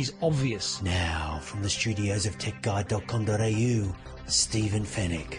is obvious. Now, from the studios of techguide.com.au, Stephen Fenech.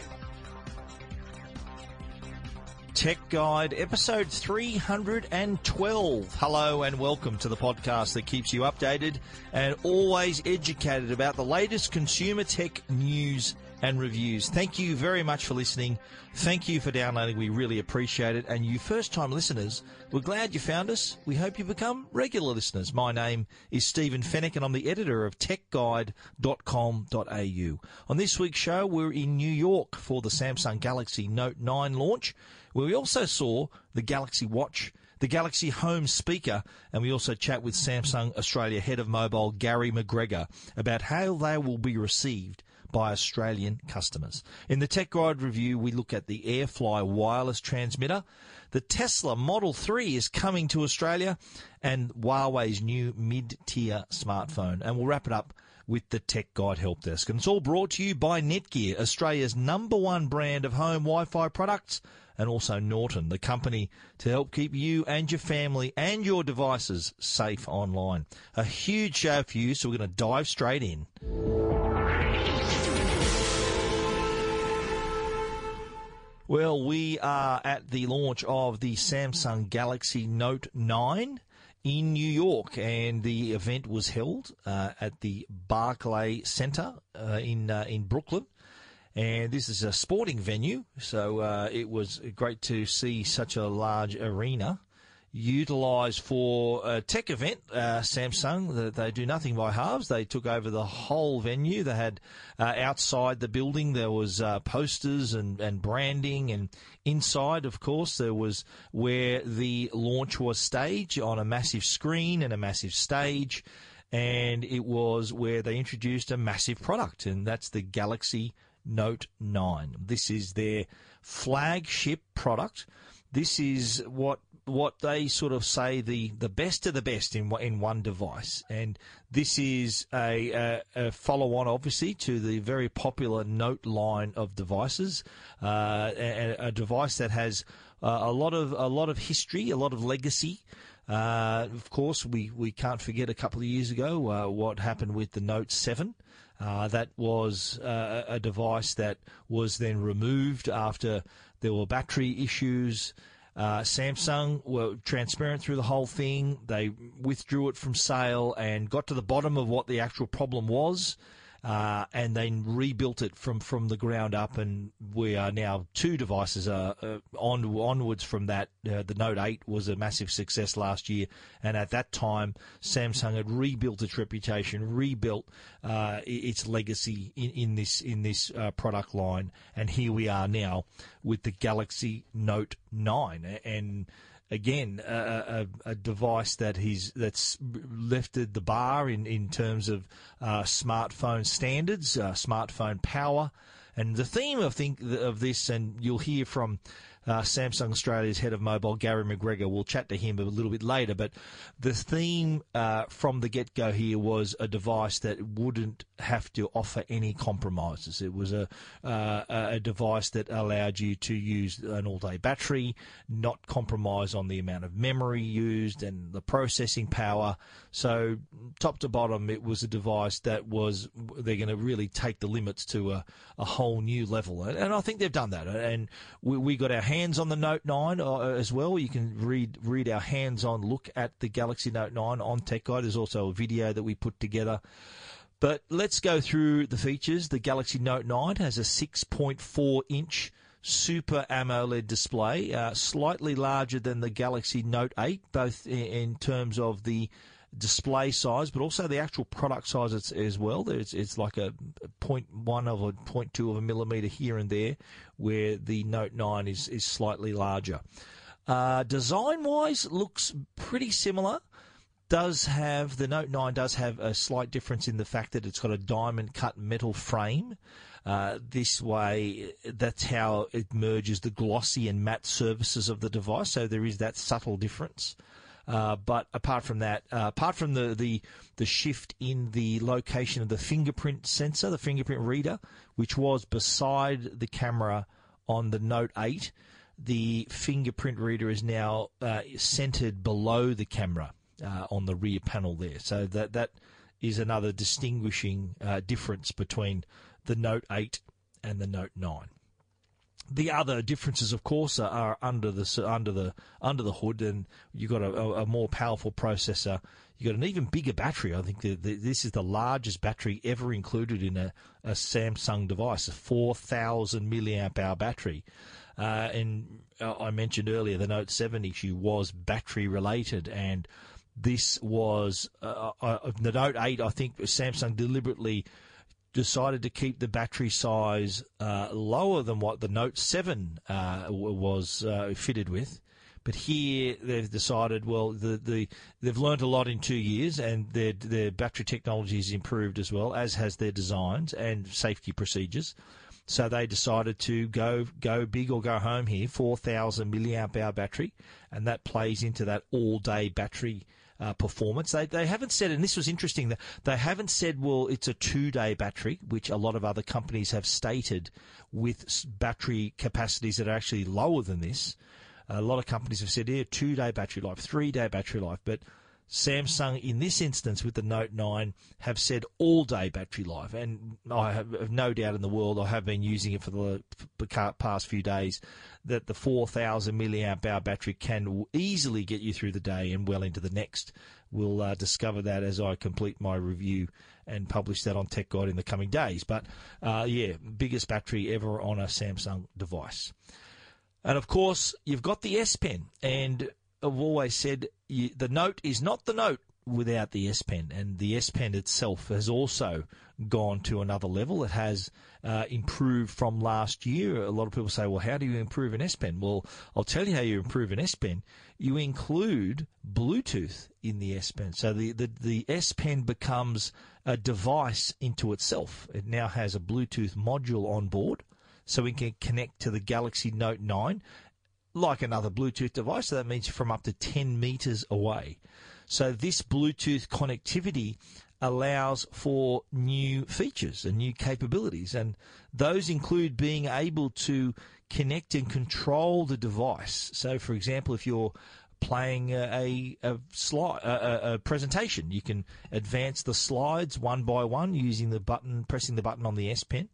Tech Guide, episode 312. Hello and welcome to the podcast that keeps you updated and always educated about the latest consumer tech news and reviews. Thank you very much for listening. Thank you for downloading. We really appreciate it. And you first time listeners, we're glad you found us. We hope you become regular listeners. My name is Stephen Fenech and I'm the editor of techguide.com.au. On this week's show, we're in New York for the Samsung Galaxy Note 9 launch, where we also saw the Galaxy Watch the Galaxy Home speaker, and we also chat with Samsung Australia head of mobile Garry McGregor about how they will be received by Australian customers. In the Tech Guide review, we look at the AirFly wireless transmitter. The Tesla Model 3 is coming to Australia and Huawei's new mid-tier smartphone. And we'll wrap it up with the Tech Guide Help Desk. And it's all brought to you by Netgear, Australia's number one brand of home Wi-Fi products and also Norton, the company to help keep you and your family and your devices safe online. A huge show for you, so we're going to dive straight in. Well, we are at the launch of the Samsung Galaxy Note 9 in New York, and the event was held uh, at the Barclay Center uh, in uh, in Brooklyn. And this is a sporting venue, so uh, it was great to see such a large arena utilised for a tech event. Uh, Samsung, they do nothing by halves. They took over the whole venue. They had uh, outside the building there was uh, posters and, and branding, and inside, of course, there was where the launch was staged on a massive screen and a massive stage. And it was where they introduced a massive product, and that's the Galaxy Note 9. This is their flagship product. This is what what they sort of say the, the best of the best in in one device, and this is a, a, a follow on, obviously, to the very popular Note line of devices, uh, a, a, device that has uh, a lot of a lot of history, a lot of legacy. Uh, of course, we, we can't forget a couple of years ago uh, what happened with the Note 7. Uh, that was uh, a device that was then removed after there were battery issues. Uh, Samsung were transparent through the whole thing. They withdrew it from sale and got to the bottom of what the actual problem was uh, and then rebuilt it from, from the ground up. And we are now two devices uh, uh, on onwards from that. Uh, the Note 8 was a massive success last year, and at that time, Samsung had rebuilt its reputation, rebuilt uh, its legacy in, in this in this product line, and here we are now with the Galaxy Note 9 and again a, a, a, device that he's that's lifted the bar in in terms of uh, smartphone standards, uh, smartphone power, and the theme of think of this, and you'll hear from uh, Samsung Australia's head of mobile, Garry McGregor. We'll chat to him a little bit later. But the theme uh, from the get go here was a device that wouldn't have to offer any compromises. It was a, uh, a device that allowed you to use an all day battery, not compromise on the amount of memory used and the processing power. So, top to bottom, it was a device that was, they're going to really take the limits to a, a whole new level. And I think they've done that. And we, we got our hands on the Note 9 uh, as well. You can read read our hands on look at the Galaxy Note 9 on Tech Guide. There's also a video that we put together. But let's go through the features. The Galaxy Note 9 has a 6.4 inch Super AMOLED display, uh, slightly larger than the Galaxy Note 8, both in, in terms of the display size, but also the actual product size as, well. It's, it's like a 0.1 of a 0.2 of a millimeter here and there, where the Note 9 is, is slightly larger. Uh, design wise, looks pretty similar. does have the Note 9 does have a slight difference in the fact that it's got a diamond cut metal frame. Uh, this way, that's how it merges the glossy and matte surfaces of the device. So there is that subtle difference. Uh, but apart from that, uh, apart from the, the the shift in the location of the fingerprint sensor, the fingerprint reader, which was beside the camera on the Note 8, the fingerprint reader is now uh, centered below the camera uh, on the rear panel there. So that that is another distinguishing uh, difference between the Note 8 and the Note 9. The other differences, of course, are, under the under the under the hood, and you've got a, a more powerful processor. You've got an even bigger battery. I think the, the, this is the largest battery ever included in a, a Samsung device, a 4,000 milliamp hour battery. Uh, and uh, I mentioned earlier the Note 7 issue was battery related, and this was uh, uh, the Note 8. I think Samsung deliberately decided to keep the battery size uh, lower than what the Note 7 uh, was uh, fitted with. But here they've decided, well, the, the they've learned a lot in two years, and their their battery technology has improved as well, as has their designs and safety procedures. So they decided to go go big or go home here, 4,000 milliamp hour battery, and that plays into that all day battery uh, performance. They, they haven't said, and this was interesting, they haven't said, well, it's a two day battery, which a lot of other companies have stated with battery capacities that are actually lower than this. A lot of companies have said, yeah, two day battery life, three day battery life, but Samsung, in this instance with the Note 9, have said all day battery life. And I have no doubt in the world, I have been using it for the past few days, that the 4,000 milliamp hour battery can easily get you through the day and well into the next. We'll uh, discover that as I complete my review and publish that on Tech Guide in the coming days. But uh, yeah, biggest battery ever on a Samsung device. And of course, you've got the S Pen, and I've always said you, the Note is not the Note without the S Pen, and the S Pen itself has also gone to another level. It has uh, improved from last year. A lot of people say, "Well, how do you improve an S Pen?" Well, I'll tell you how you improve an S Pen. You include Bluetooth in the S Pen, so the, the the S Pen becomes a device into itself. It now has a Bluetooth module on board, so we can connect to the Galaxy Note 9 like another Bluetooth device. So that means from up to 10 meters away. So this Bluetooth connectivity allows for new features and new capabilities. And those include being able to connect and control the device. So, for example, if you're playing a, a, slide, a, a, presentation. You can advance the slides one by one using the button, pressing the button on the S Pen.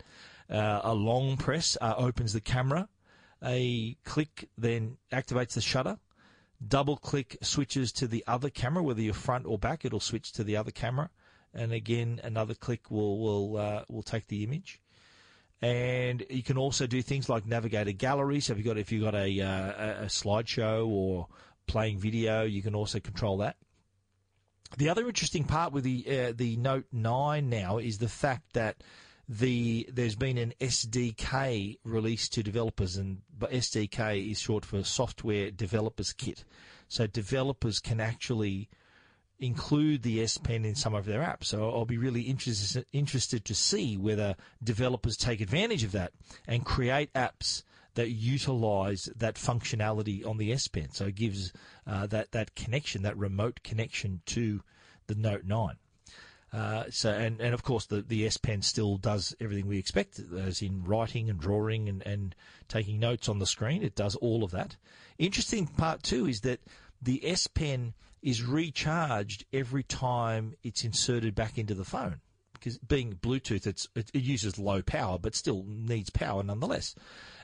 Uh, a long press uh, opens the camera a click then activates the shutter. Double click switches to the other camera, whether you're front or back, it'll switch to the other camera. And again, another click will will uh, will take the image. And you can also do things like navigate a gallery. So if you've got if you've got a, uh, a slideshow or playing video, you can also control that. The other interesting part with the uh, the Note 9 now is the fact that the there's been an SDK released to developers, and SDK is short for Software Developers Kit. So developers can actually include the S Pen in some of their apps. So I'll be really interested interested to see whether developers take advantage of that and create apps that utilize that functionality on the S Pen. So it gives uh, that that connection, that remote connection to the Note 9. Uh, so and, and of course the, the S Pen still does everything we expect, as in writing and drawing and, and taking notes on the screen. It does all of that. Interesting part too is that the S Pen is recharged every time it's inserted back into the phone. Because being Bluetooth, it, it uses low power, but still needs power nonetheless.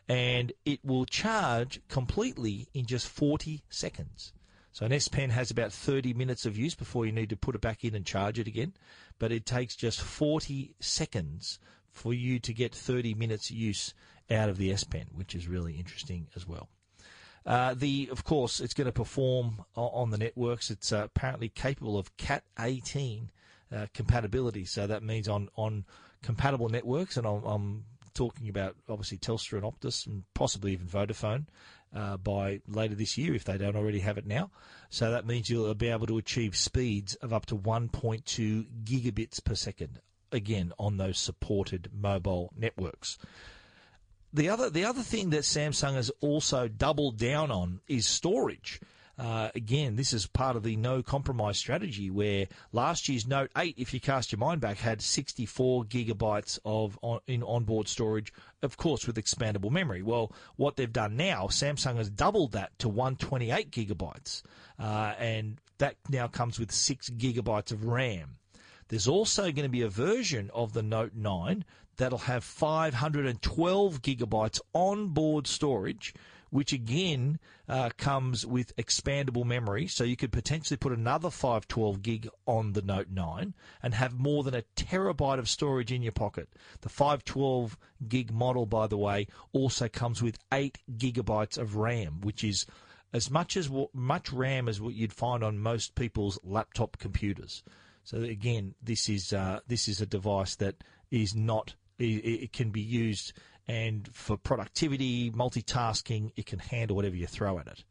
And it will charge completely in just 40 seconds. So an S Pen has about 30 minutes of use before you need to put it back in and charge it again, but it takes just 40 seconds for you to get 30 minutes use out of the S Pen, which is really interesting as well. Uh, the of course it's going to perform on the networks. It's uh, apparently capable of Cat 18 uh, compatibility, so that means on on compatible networks, and I'm, I'm talking about obviously Telstra and Optus and possibly even Vodafone uh, by later this year if they don't already have it now. So that means you'll be able to achieve speeds of up to 1.2 gigabits per second, again, on those supported mobile networks. The other, the other thing that Samsung has also doubled down on is storage. Uh, again, this is part of the no compromise strategy where last year's Note 8, if you cast your mind back, had 64 gigabytes of on, in onboard storage, of course, with expandable memory. Well, what they've done now, Samsung has doubled that to 128 gigabytes, uh, and that now comes with 6 gigabytes of RAM. There's also going to be a version of the Note 9 that'll have 512 gigabytes onboard storage which again uh, comes with expandable memory. So you could potentially put another 512 gig on the Note 9 and have more than a terabyte of storage in your pocket. The 512 gig model, by the way, also comes with 8 gigabytes of RAM, which is as much as much RAM as what you'd find on most people's laptop computers. So again, this is uh, this is a device that is not it, it can be used and for productivity, multitasking, it can handle whatever you throw at it.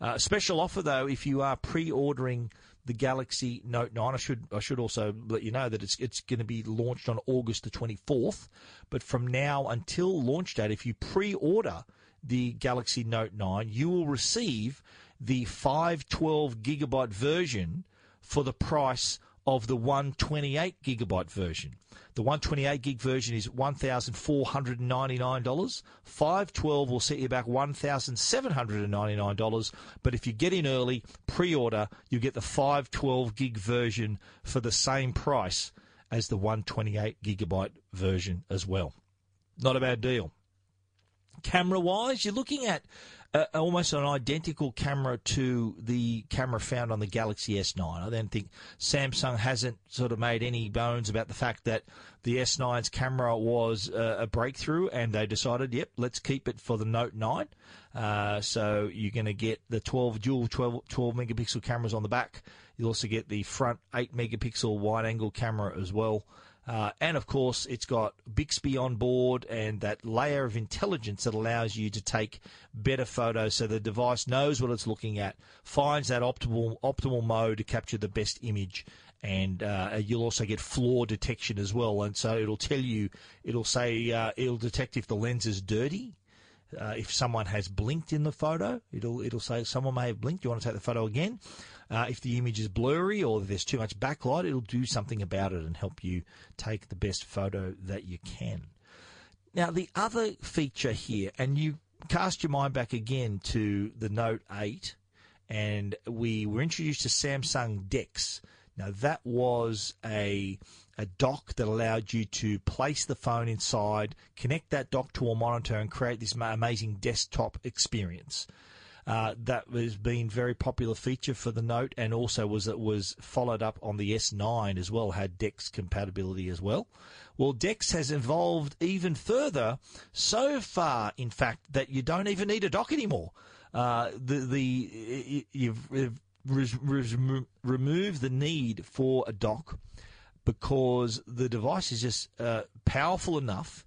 Uh, special offer though, if you are pre-ordering the Galaxy Note 9, I should I should also let you know that it's it's going to be launched on August the 24th. But from now until launch date, if you pre-order the Galaxy Note 9, you will receive the 512 gigabyte version for the price of the 128 gigabyte version. The 128 gig version is $1,499. 512 will set you back $1,799. But if you get in early, pre-order, you get the 512 gig version for the same price as the 128 gigabyte version as well. Not a bad deal. Camera wise, you're looking at uh, almost an identical camera to the camera found on the Galaxy S9. I then think Samsung hasn't sort of made any bones about the fact that the S9's camera was uh, a breakthrough, and they decided, yep, let's keep it for the Note 9. Uh, so you're going to get the 12 dual 12, 12 megapixel cameras on the back. You'll also get the front 8 megapixel wide angle camera as well. Uh, and of course, it's got Bixby on board and that layer of intelligence that allows you to take better photos so the device knows what it's looking at, finds that optimal, optimal mode to capture the best image. And uh, you'll also get flaw detection as well. And so it'll tell you, it'll say, uh, it'll detect if the lens is dirty. Uh, if someone has blinked in the photo, it'll it'll say someone may have blinked. Do you want to take the photo again? Uh, if the image is blurry or there's too much backlight, it'll do something about it and help you take the best photo that you can. Now, the other feature here, and you cast your mind back again to the Note 8, and we were introduced to Samsung DeX. Now, that was a a dock that allowed you to place the phone inside, connect that dock to a monitor, and create this amazing desktop experience. Uh, that has been very popular feature for the Note, and also was it was followed up on the S9 as well, had DeX compatibility as well. Well, DeX has evolved even further, so far, in fact, that you don't even need a dock anymore. Uh, the the you've, you've removed the need for a dock because the device is just uh, powerful enough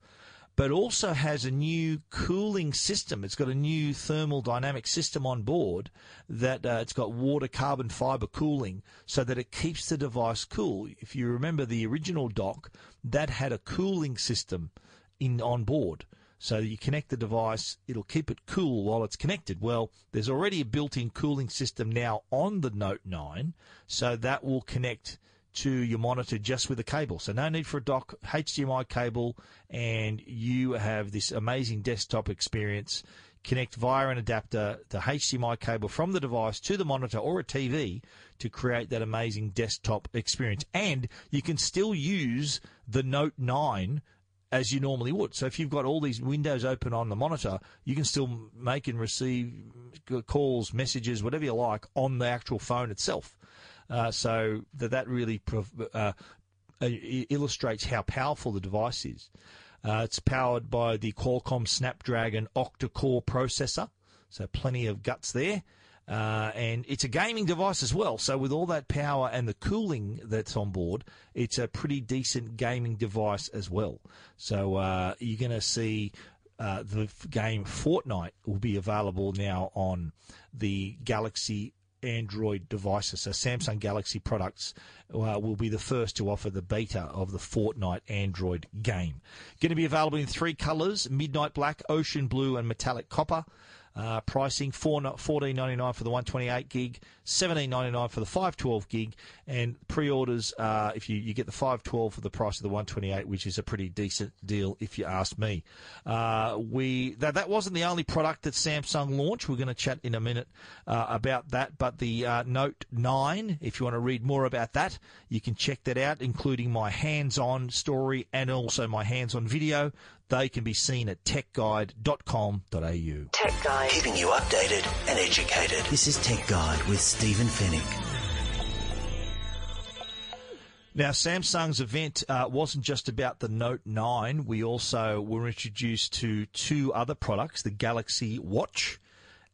but also has a new cooling system. It's got a new thermal dynamic system on board that uh, it's got water carbon fiber cooling so that it keeps the device cool. If you remember the original dock, that had a cooling system in on board. So you connect the device, it'll keep it cool while it's connected. Well, there's already a built-in cooling system now on the Note 9, so that will connect to your monitor just with a cable. So no need for a dock, HDMI cable, and you have this amazing desktop experience. Connect via an adapter the HDMI cable from the device to the monitor or a TV to create that amazing desktop experience. And you can still use the Note 9 as you normally would. So if you've got all these windows open on the monitor, you can still make and receive calls, messages, whatever you like on the actual phone itself. Uh, so that that really uh, uh illustrates how powerful the device is. Uh, it's powered by the Qualcomm Snapdragon octa-core processor, so plenty of guts there. Uh, and it's a gaming device as well. So with all that power and the cooling that's on board, it's a pretty decent gaming device as well. So uh, you're going to see uh, the game Fortnite will be available now on the Galaxy Android devices. So Samsung Galaxy products uh, will be the first to offer the beta of the Fortnite Android game. Going to be available in three colours: midnight black, ocean blue, and metallic copper. Uh, pricing fourteen ninety nine for the one twenty eight gig, seventeen ninety nine for the five twelve gig, and pre-orders uh, if you, you get the five twelve for the price of the one twenty eight, which is a pretty decent deal if you ask me. Uh, we that that wasn't the only product that Samsung launched. We're going to chat in a minute uh, about that, but the uh, Note nine, if you want to read more about that, you can check that out, including my hands-on story and also my hands-on video they can be seen at techguide.com.au. Tech Guide. Keeping you updated and educated. This is Tech Guide with Stephen Fenech. Now, Samsung's event uh, wasn't just about the Note 9. We also were introduced to two other products, the Galaxy Watch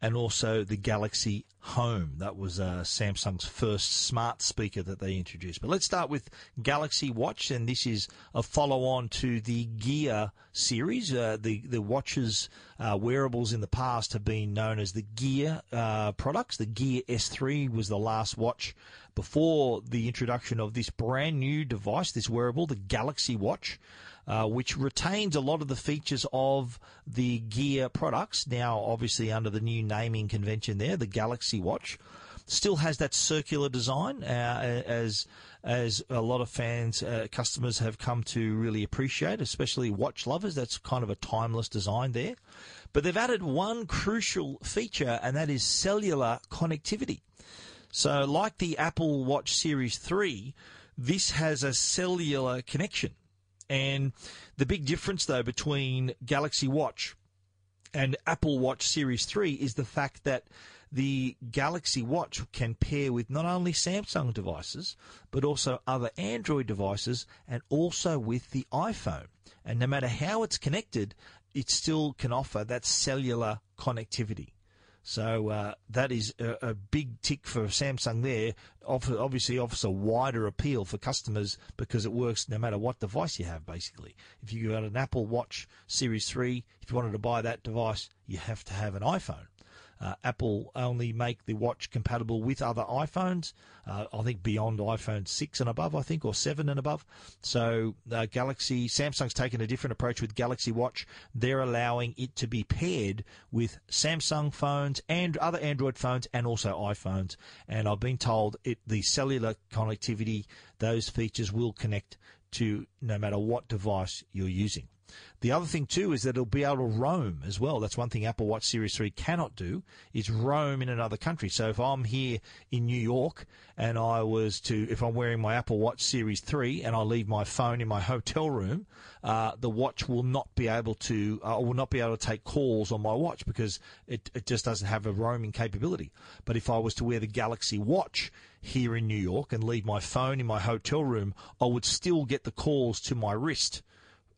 and also the Galaxy Home. That was uh, Samsung's first smart speaker that they introduced. But let's start with Galaxy Watch, and this is a follow-on to the Gear series. Uh, the the watches uh, wearables in the past have been known as the Gear uh, products. The Gear S3 was the last watch before the introduction of this brand new device, this wearable, the Galaxy Watch uh, which retains a lot of the features of the Gear products. Now, obviously, under the new naming convention there, the Galaxy Watch still has that circular design, uh, as as a lot of fans, uh, customers have come to really appreciate, especially watch lovers. That's kind of a timeless design there. But they've added one crucial feature, and that is cellular connectivity. So, like the Apple Watch Series 3, this has a cellular connection. And the big difference, though, between Galaxy Watch and Apple Watch Series 3 is the fact that the Galaxy Watch can pair with not only Samsung devices, but also other Android devices and also with the iPhone. And no matter how it's connected, it still can offer that cellular connectivity. So uh, that is a, a, big tick for Samsung there. Obviously, offers a wider appeal for customers because it works no matter what device you have. Basically, if you got an Apple Watch Series Three, if you wanted to buy that device, you have to have an iPhone. Uh, Apple only make the watch compatible with other iPhones. Uh, I think beyond iPhone six and above, I think, or seven and above. So uh, Galaxy, Samsung's taken a different approach with Galaxy Watch. They're allowing it to be paired with Samsung phones and other Android phones and also iPhones. And I've been told it the cellular connectivity, those features will connect to no matter what device you're using. The other thing too is that it'll be able to roam as well. That's one thing Apple Watch Series 3 cannot do is roam in another country. So if I'm here in New York and I was to, if I'm wearing my Apple Watch Series 3 and I leave my phone in my hotel room, uh, the watch will not be able to, uh, will not be able to take calls on my watch because it, it just doesn't have a roaming capability. But if I was to wear the Galaxy Watch here in New York and leave my phone in my hotel room, I would still get the calls to my wrist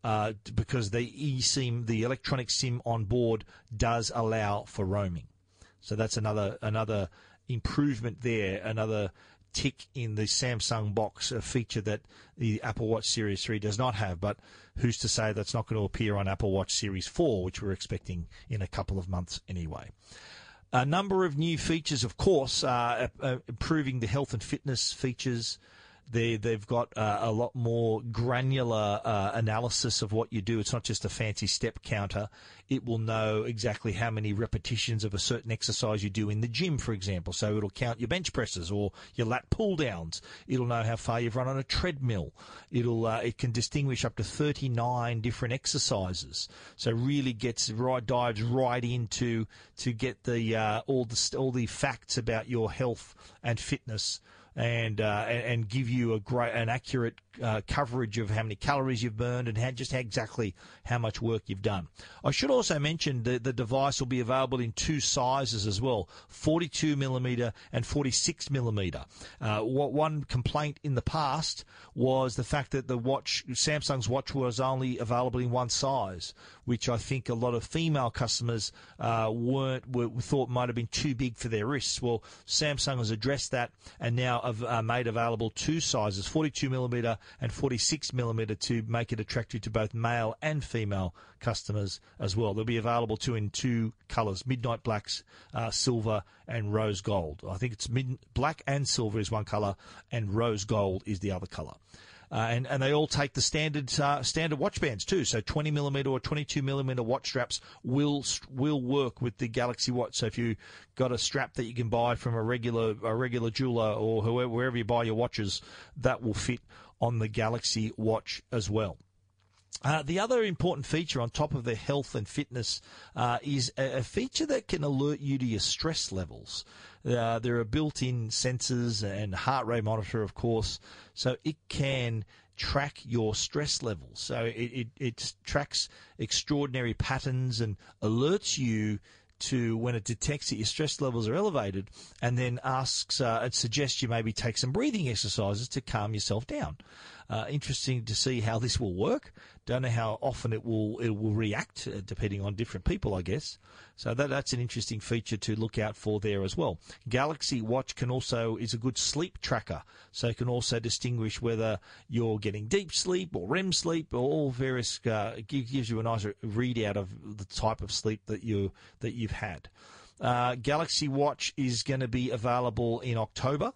uh, because the eSIM, the electronic SIM on board, does allow for roaming. So that's another another improvement there, another tick in the Samsung box, a feature that the Apple Watch Series 3 does not have. But who's to say that's not going to appear on Apple Watch Series 4, which we're expecting in a couple of months anyway. A number of new features, of course, uh, uh, improving the health and fitness features, they they've got uh, a lot more granular uh, analysis of what you do. It's not just a fancy step counter. It will know exactly how many repetitions of a certain exercise you do in the gym, for example. So it'll count your bench presses or your lat pull downs. It'll know how far you've run on a treadmill. It'll uh, it can distinguish up to 39 different exercises. So really gets right dives right into to get the uh, all the all the facts about your health and fitness and uh, and, give you a great, an accurate uh, coverage of how many calories you've burned and how, just how exactly how much work you've done. I should also mention that the device will be available in two sizes as well: 42 millimeter and 46 millimeter. Uh, what one complaint in the past was the fact that the watch, Samsung's watch, was only available in one size, which I think a lot of female customers uh, weren't were, thought might have been too big for their wrists. Well, Samsung has addressed that and now have uh, made available two sizes, 42 millimeter and 46 millimeter, to make it attractive to both male and female customers as well. They'll be available too in two colours: midnight blacks, uh, silver, and rose gold. I think it's mid- black and silver is one colour, and rose gold is the other colour. Uh, and, and they all take the standard uh, standard watch bands too. So 20 millimeter or 22 millimeter watch straps will will work with the Galaxy Watch. So if you got a strap that you can buy from a regular a regular jeweler or whoever, wherever you buy your watches, that will fit on the Galaxy Watch as well. Uh, the other important feature on top of the health and fitness uh, is a, a, feature that can alert you to your stress levels. Uh, there are built-in sensors and heart rate monitor, of course, so it can track your stress levels. So it, it, it tracks extraordinary patterns and alerts you to when it detects that your stress levels are elevated and then asks uh, and suggests you maybe take some breathing exercises to calm yourself down. Uh, interesting to see how this will work. Don't know how often it will it will react, uh, depending on different people, I guess. So that that's an interesting feature to look out for there as well. Galaxy Watch can also is a good sleep tracker, so it can also distinguish whether you're getting deep sleep or REM sleep, or all various. Uh, gives you a nice readout of the type of sleep that you that you've had. Uh, Galaxy Watch is going to be available in October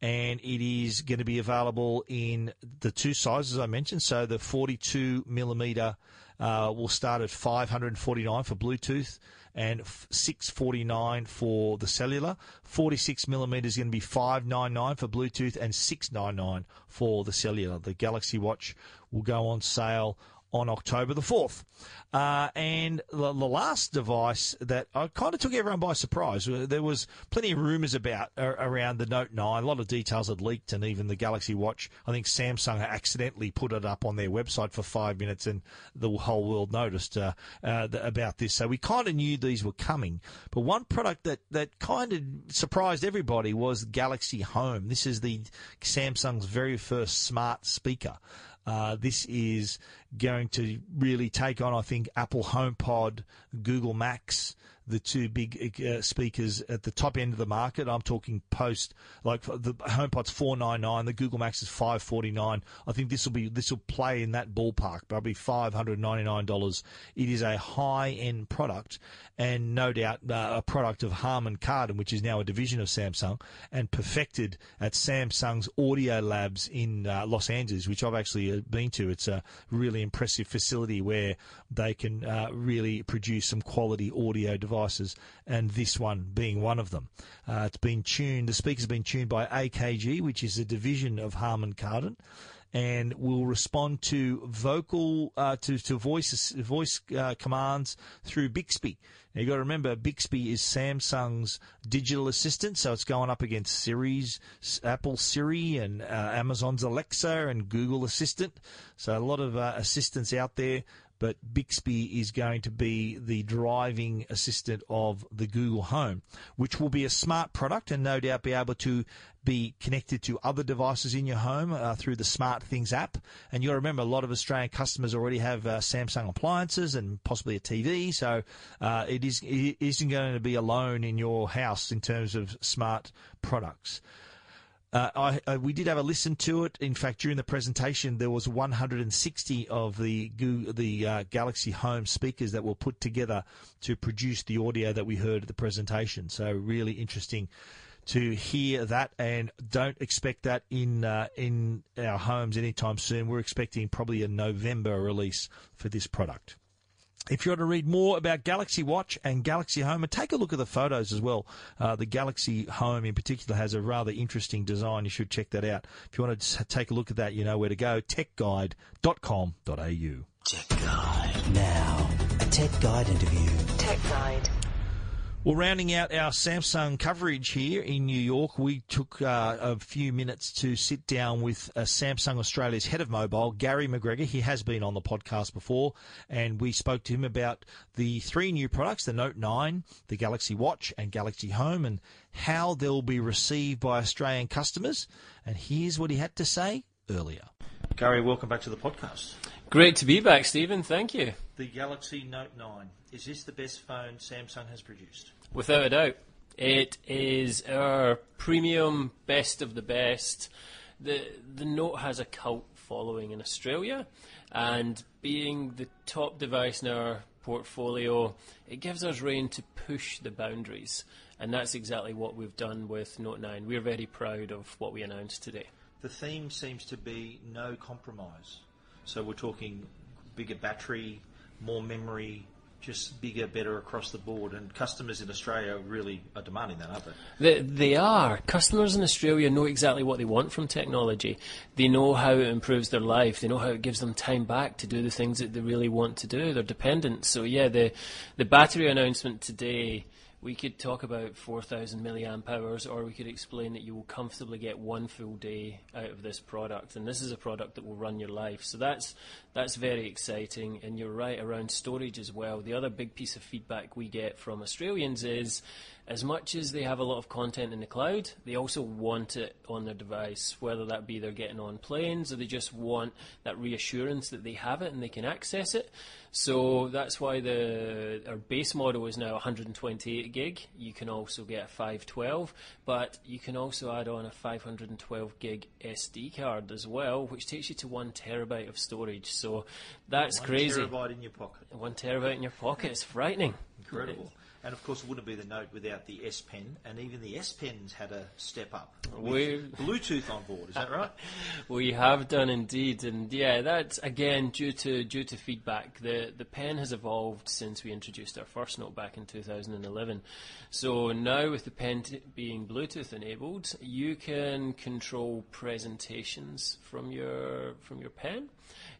and it is going to be available in the two sizes I mentioned. So the 42 millimeter uh, will start at 549 for Bluetooth and 649 for the cellular. 46 millimeters is going to be 599 for Bluetooth and 699 for the cellular. The Galaxy Watch will go on sale on October the 4th. Uh, and the, the, last device that I kind of took everyone by surprise, uh, there was plenty of rumours about uh, around the Note 9. A lot of details had leaked, and even the Galaxy Watch. I think Samsung accidentally put it up on their website for five minutes, and the whole world noticed uh, uh about this. So we kind of knew these were coming. But one product that, that kind of surprised everybody was Galaxy Home. This is the Samsung's very first smart speaker. Uh, this is going to really take on, I think, Apple HomePod, Google Max, the two big uh, speakers at the top end of the market. I'm talking post like the HomePod's 499, the Google Max is 549. I think this will be this will play in that ballpark. Probably 599 dollars. It is a high end product, and no doubt uh, a product of Harman Kardon, which is now a division of Samsung, and perfected at Samsung's Audio Labs in uh, Los Angeles, which I've actually uh, been to. It's a really impressive facility where they can uh, really produce some quality audio devices devices, and this one being one of them. Uh, it's been tuned, the speaker's been tuned by AKG, which is a division of Harman Kardon and will respond to vocal uh, to to voice voice uh, commands through Bixby. Now you got to remember Bixby is Samsung's digital assistant, so it's going up against Siri's Apple Siri and uh, Amazon's Alexa and Google Assistant. So a lot of uh, assistants out there but Bixby is going to be the driving assistant of the Google Home, which will be a smart product and no doubt be able to be connected to other devices in your home uh, through the Smart Things app. And you'll remember a lot of Australian customers already have uh, Samsung appliances and possibly a TV, so uh, it is it isn't going to be alone in your house in terms of smart products. Uh, I, I, we did have a listen to it. In fact, during the presentation, there was 160 of the the uh, Galaxy Home speakers that were put together to produce the audio that we heard at the presentation. So really interesting to hear that, and don't expect that in uh, in our homes anytime soon. We're expecting probably a November release for this product. If you want to read more about Galaxy Watch and Galaxy Home, and take a look at the photos as well. Uh, the Galaxy Home in particular has a rather interesting design. You should check that out. If you want to take a look at that, you know where to go. techguide.com.au. Tech Guide. Now, a Tech Guide interview. Tech Guide. Well, rounding out our Samsung coverage here in New York, we took uh, a few minutes to sit down with uh, Samsung Australia's head of mobile, Garry McGregor. He has been on the podcast before, and we spoke to him about the three new products the Note 9, the Galaxy Watch, and Galaxy Home, and how they'll be received by Australian customers. And here's what he had to say earlier. Garry, welcome back to the podcast. Great to be back, Stephen. Thank you. The Galaxy Note 9. Is this the best phone Samsung has produced? Without a doubt. It is our premium, best of the best. The, the Note has a cult following in Australia, and being the top device in our portfolio, it gives us rein to push the boundaries. And that's exactly what we've done with Note 9. We're very proud of what we announced today. The theme seems to be no compromise. So we're talking bigger battery, more memory, just bigger, better across the board. And customers in Australia really are demanding that, aren't they? They, they are. Customers in Australia know exactly what they want from technology. They know how it improves their life. They know how it gives them time back to do the things that they really want to do. They're dependent. So yeah, the the battery announcement today we could talk about 4,000 milliamp hours, or we could explain that you will comfortably get one full day out of this product, and this is a product that will run your life. So that's that's very exciting, and you're right around storage as well. The other big piece of feedback we get from Australians is as much as they have a lot of content in the cloud, they also want it on their device, whether that be they're getting on planes or they just want that reassurance that they have it and they can access it. So that's why the our base model is now 128 gig. You can also get a 512, but you can also add on a 512 gig SD card as well, which takes you to one terabyte of storage. So that's one crazy. One terabyte in your pocket. One terabyte in your pocket. It's frightening. Incredible. And of course, it wouldn't be the Note without the S Pen, and even the S Pen's had a step up with Bluetooth on board. Is that right? we have done indeed, and yeah, that's again due to due to feedback. The the pen has evolved since we introduced our first Note back in 2011. So now with the pen t- being Bluetooth enabled, you can control presentations from your from your pen.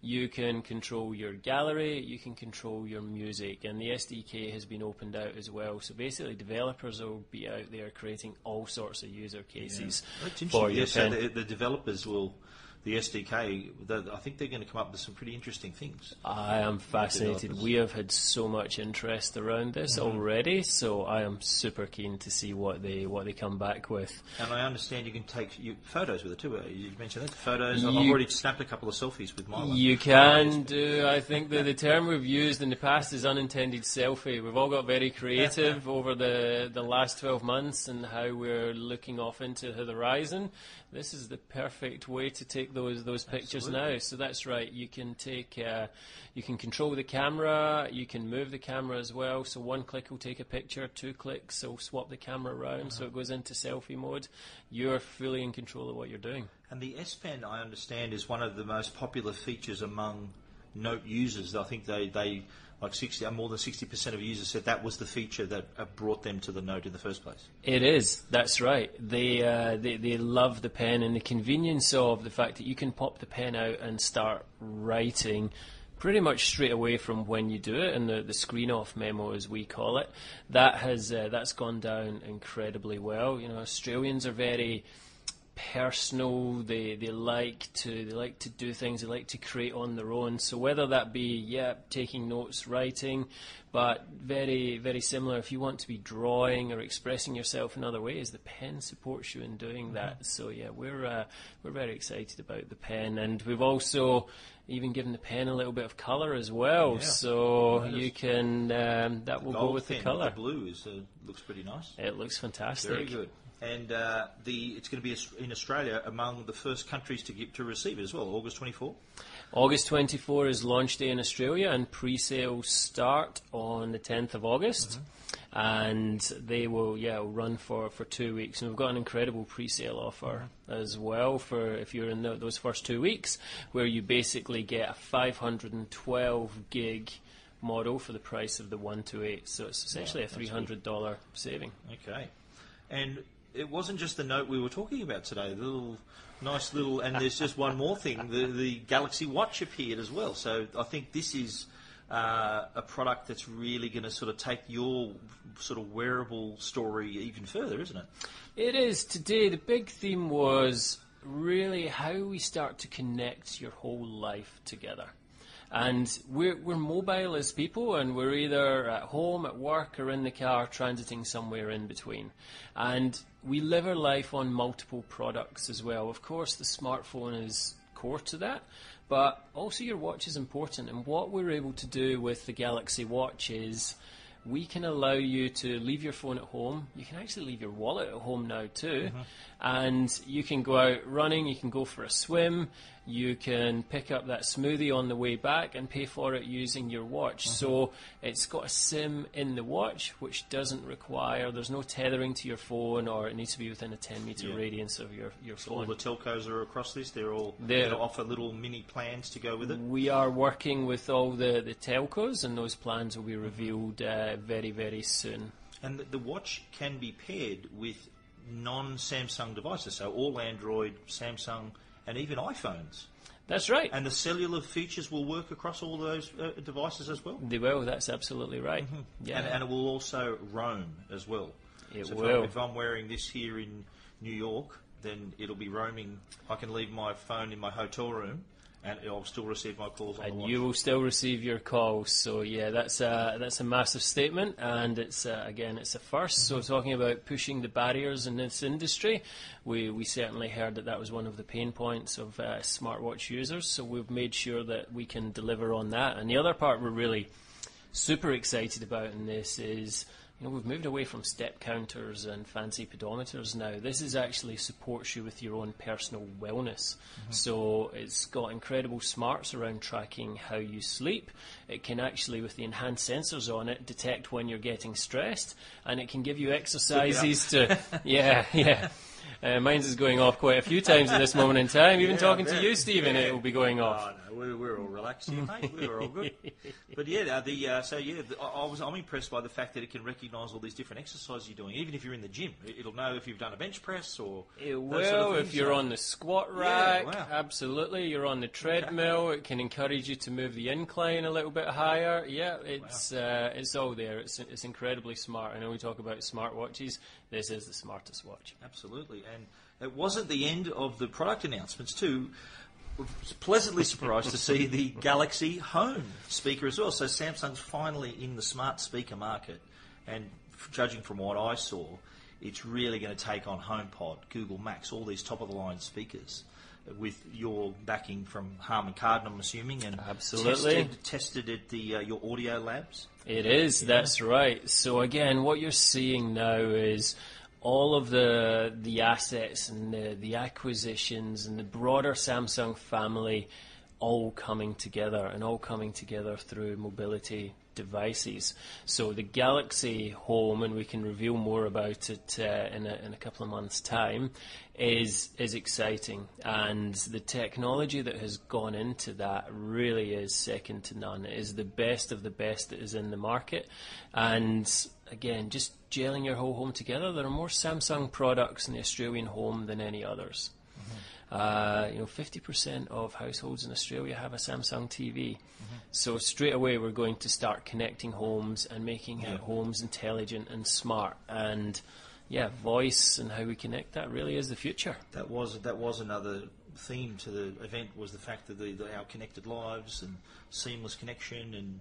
You can control your gallery, you can control your music, and the SDK has been opened out as well. So basically, developers will be out there creating all sorts of user cases yeah. for yeah, pen. So the, the developers will the SDK, I think they're going to come up with some pretty interesting things. I am fascinated. We have had so much interest around this mm-hmm. already, so I am super keen to see what they what they come back with. And I understand you can take you, photos with it too. Uh, you mentioned that photos. You, I've already snapped a couple of selfies with my one. You can do. I think the, the term we've used in the past is unintended selfie. We've all got very creative over the the last twelve months and how we're looking off into the horizon this is the perfect way to take those those pictures Absolutely. now. So that's right. You can take, uh, you can control the camera. You can move the camera as well. So one click will take a picture. Two clicks will swap the camera around, uh-huh. so it goes into selfie mode. You're fully in control of what you're doing. And the S Pen, I understand, is one of the most popular features among Note users. I think they they like 60, uh, more than 60% of users said that was the feature that uh, brought them to the Note in the first place. It is, that's right. They, uh, they, they love the pen and the convenience of the fact that you can pop the pen out and start writing pretty much straight away from when you do it, and the, the screen off memo, as we call it, that has uh, that's gone down incredibly well. You know, Australians are very personal. They they like to they like to do things. They like to create on their own. So whether that be yeah taking notes, writing, but very very similar. If you want to be drawing or expressing yourself in other ways, the pen supports you in doing mm-hmm. that. So yeah, we're uh, we're very excited about the pen, and we've also even given the pen a little bit of colour as well. Yeah. So you can um, that will go with the colour. The blue is uh, looks pretty nice. It looks fantastic. Very good and uh, the it's going to be in Australia among the first countries to get to receive it as well. August 24. August 24 is launch day in Australia, and pre-sales start on the 10th of August. Mm-hmm. And they will, yeah, run for, for two weeks. And we've got an incredible pre-sale offer mm-hmm. as well for if you're in the, those first two weeks, where you basically get a 512 gig model for the price of the 128. So it's essentially a $300 saving. Okay. And it wasn't just the note we were talking about today. The little nice little, and there's just one more thing. The the Galaxy Watch appeared as well. So I think this is uh, a product that's really going to sort of take your sort of wearable story even further, isn't it? It is. Today, the big theme was really how we start to connect your whole life together. And we're, we're mobile as people, and we're either at home, at work, or in the car, transiting somewhere in between. And we live our life on multiple products as well. Of course, the smartphone is core to that, but also your watch is important. And what we're able to do with the Galaxy Watch is we can allow you to leave your phone at home. You can actually leave your wallet at home now too, mm-hmm. And you can go out running. You can go for a swim. You can pick up that smoothie on the way back and pay for it using your watch. Mm-hmm. So it's got a SIM in the watch, which doesn't require, there's no tethering to your phone or it needs to be within a 10 metre yeah. radius of your, your so phone. All the telcos are across this, they're all they offer little mini plans to go with it? We are working with all the, the telcos and those plans will be revealed uh, very, very soon. And the, the watch can be paired with non Samsung devices, so all Android, Samsung, and even iPhones. That's right. And the cellular features will work across all those uh, devices as well? They will, that's absolutely right. Mm-hmm. Yeah. And, and, it will also roam as well. It so will. If I'm, if I'm wearing this here in New York, then it'll be roaming. I can leave my phone in my hotel room and I'll still receive my calls. and you will still receive your calls. So yeah, that's a that's a massive statement, and it's uh, again it's a 1st mm-hmm. So talking about pushing the barriers in this industry, we we certainly heard that that was one of the pain points of uh, smartwatch users. So we've made sure that we can deliver on that. And the other part we're really super excited about in this is you know, we've moved away from step counters and fancy pedometers now. This is actually supports you with your own personal wellness. Mm-hmm. So it's got incredible smarts around tracking how you sleep. It can actually, with the enhanced sensors on it, detect when you're getting stressed, and it can give you exercises to, yeah, yeah. Uh, mine's is going off quite a few times at this moment in time. Even yeah, talking to you, Stephen, yeah. it will be going off. Oh, no, we're, we're all relaxed here, mate. We're all good. But yeah, the uh, so yeah, the, I was I'm impressed by the fact that it can recognise all these different exercises you're doing. Even if you're in the gym, it'll know if you've done a bench press or. It will sort of if you're on the squat rack. Yeah, wow. Absolutely, you're on the treadmill. Okay. It can encourage you to move the incline a little bit higher. Yeah, it's wow. uh, it's all there. It's it's incredibly smart. I know we talk about smart watches. This is the smartest watch. Absolutely, and it wasn't the end of the product announcements too. Pleasantly surprised to see the Galaxy Home speaker as well. So Samsung's finally in the smart speaker market, and judging from what I saw, it's really going to take on HomePod, Google Max, all these top of the line speakers with your backing from Harman Kardon, I'm assuming, and absolutely tested, tested at the uh, your audio labs. It is. Yeah. That's right. So again, what you're seeing now is all of the the assets and the, the acquisitions and the broader Samsung family all coming together and all coming together through mobility devices. So the Galaxy Home, and we can reveal more about it uh, in, a, in a couple of months' time, is is exciting, and the technology that has gone into that really is second to none. It is the best of the best that is in the market, and again, just gelling your whole home together. There are more Samsung products in the Australian home than any others. Mm-hmm. Uh, you know, 50% of households in Australia have a Samsung TV. Mm-hmm. So straight away, we're going to start connecting homes and making yeah. homes intelligent and smart. And yeah, voice and how we connect that really is the future. That was that was another theme to the event was the fact that the, the, our connected lives and seamless connection and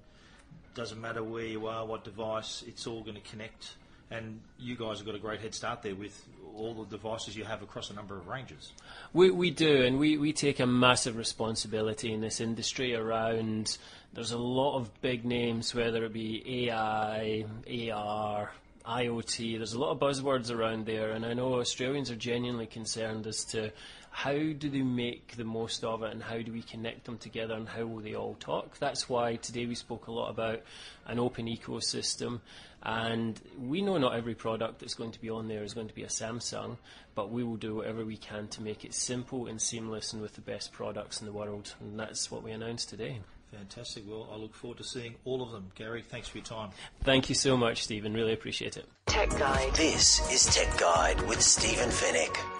doesn't matter where you are, what device, it's all going to connect. And you guys have got a great head start there with all the devices you have across a number of ranges. We, we do, and we, we take a massive responsibility in this industry around. There's a lot of big names, whether it be AI, AR, IoT. There's a lot of buzzwords around there, and I know Australians are genuinely concerned as to how do they make the most of it and how do we connect them together and how will they all talk. That's why today we spoke a lot about an open ecosystem. And we know not every product that's going to be on there is going to be a Samsung, but we will do whatever we can to make it simple and seamless and with the best products in the world. And that's what we announced today. Fantastic. Well, I look forward to seeing all of them. Garry, thanks for your time. Thank you so much, Stephen. Really appreciate it. Tech Guide. This is Tech Guide with Stephen Fenech.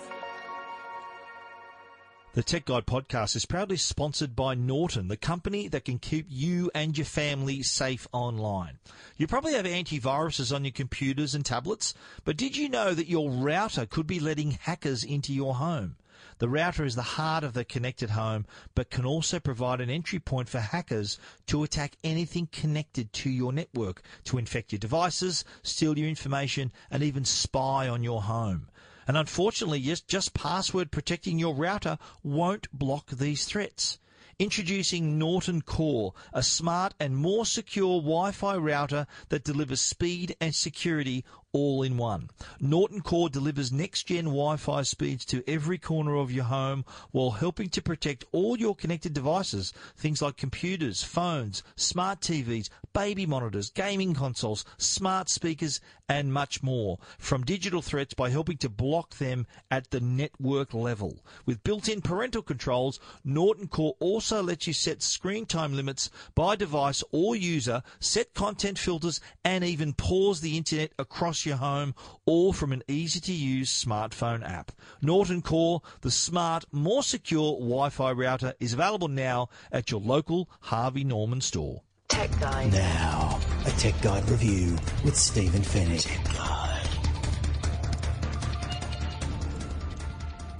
The Tech Guide podcast is proudly sponsored by Norton, the company that can keep you and your family safe online. You probably have antiviruses on your computers and tablets, but did you know that your router could be letting hackers into your home? The router is the heart of the connected home, but can also provide an entry point for hackers to attack anything connected to your network, to infect your devices, steal your information, and even spy on your home. And unfortunately, just password protecting your router won't block these threats. Introducing Norton Core, a smart and more secure Wi-Fi router that delivers speed and security all in one. Norton Core delivers next-gen Wi-Fi speeds to every corner of your home while helping to protect all your connected devices, things like computers, phones, smart TVs, baby monitors, gaming consoles, smart speakers, and much more from digital threats by helping to block them at the network level. With built-in parental controls, Norton Core also lets you set screen time limits by device or user, set content filters, and even pause the internet across your home, all from an easy-to-use smartphone app. Norton Core, the smart, more secure Wi-Fi router, is available now at your local Harvey Norman store. Tech Guide. Now, a Tech Guide review with Stephen Fenech.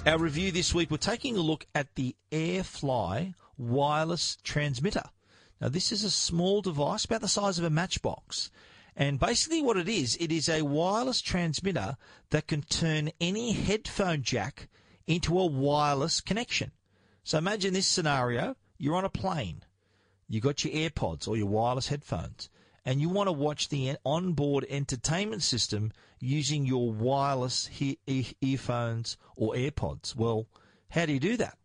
Our review this week, we're taking a look at the AirFly wireless transmitter. Now, this is a small device about the size of a matchbox. And basically, what it is, it is a wireless transmitter that can turn any headphone jack into a wireless connection. So imagine this scenario you're on a plane, you got your AirPods or your wireless headphones, and you want to watch the onboard entertainment system using your wireless he- e- earphones or AirPods. Well, how do you do that?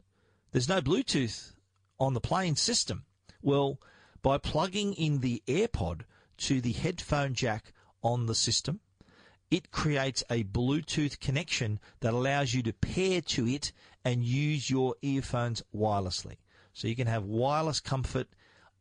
There's no Bluetooth on the plane system. Well, by plugging in the AirPod to the headphone jack on the system, it creates a Bluetooth connection that allows you to pair to it and use your earphones wirelessly. So you can have wireless comfort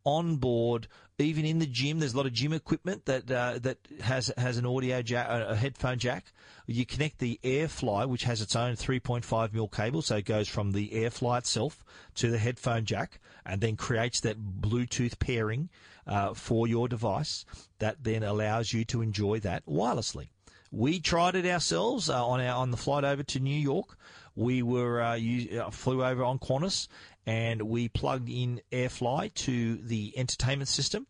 on board, even in the gym. There's a lot of gym equipment that uh, that has has an audio jack, a headphone jack. You connect the AirFly, which has its own 3.5 mil cable, so it goes from the AirFly itself to the headphone jack, and then creates that Bluetooth pairing uh, for your device. That then allows you to enjoy that wirelessly. We tried it ourselves uh, on our on the flight over to New York. We were uh, you, flew over on Qantas and we plugged in AirFly to the entertainment system.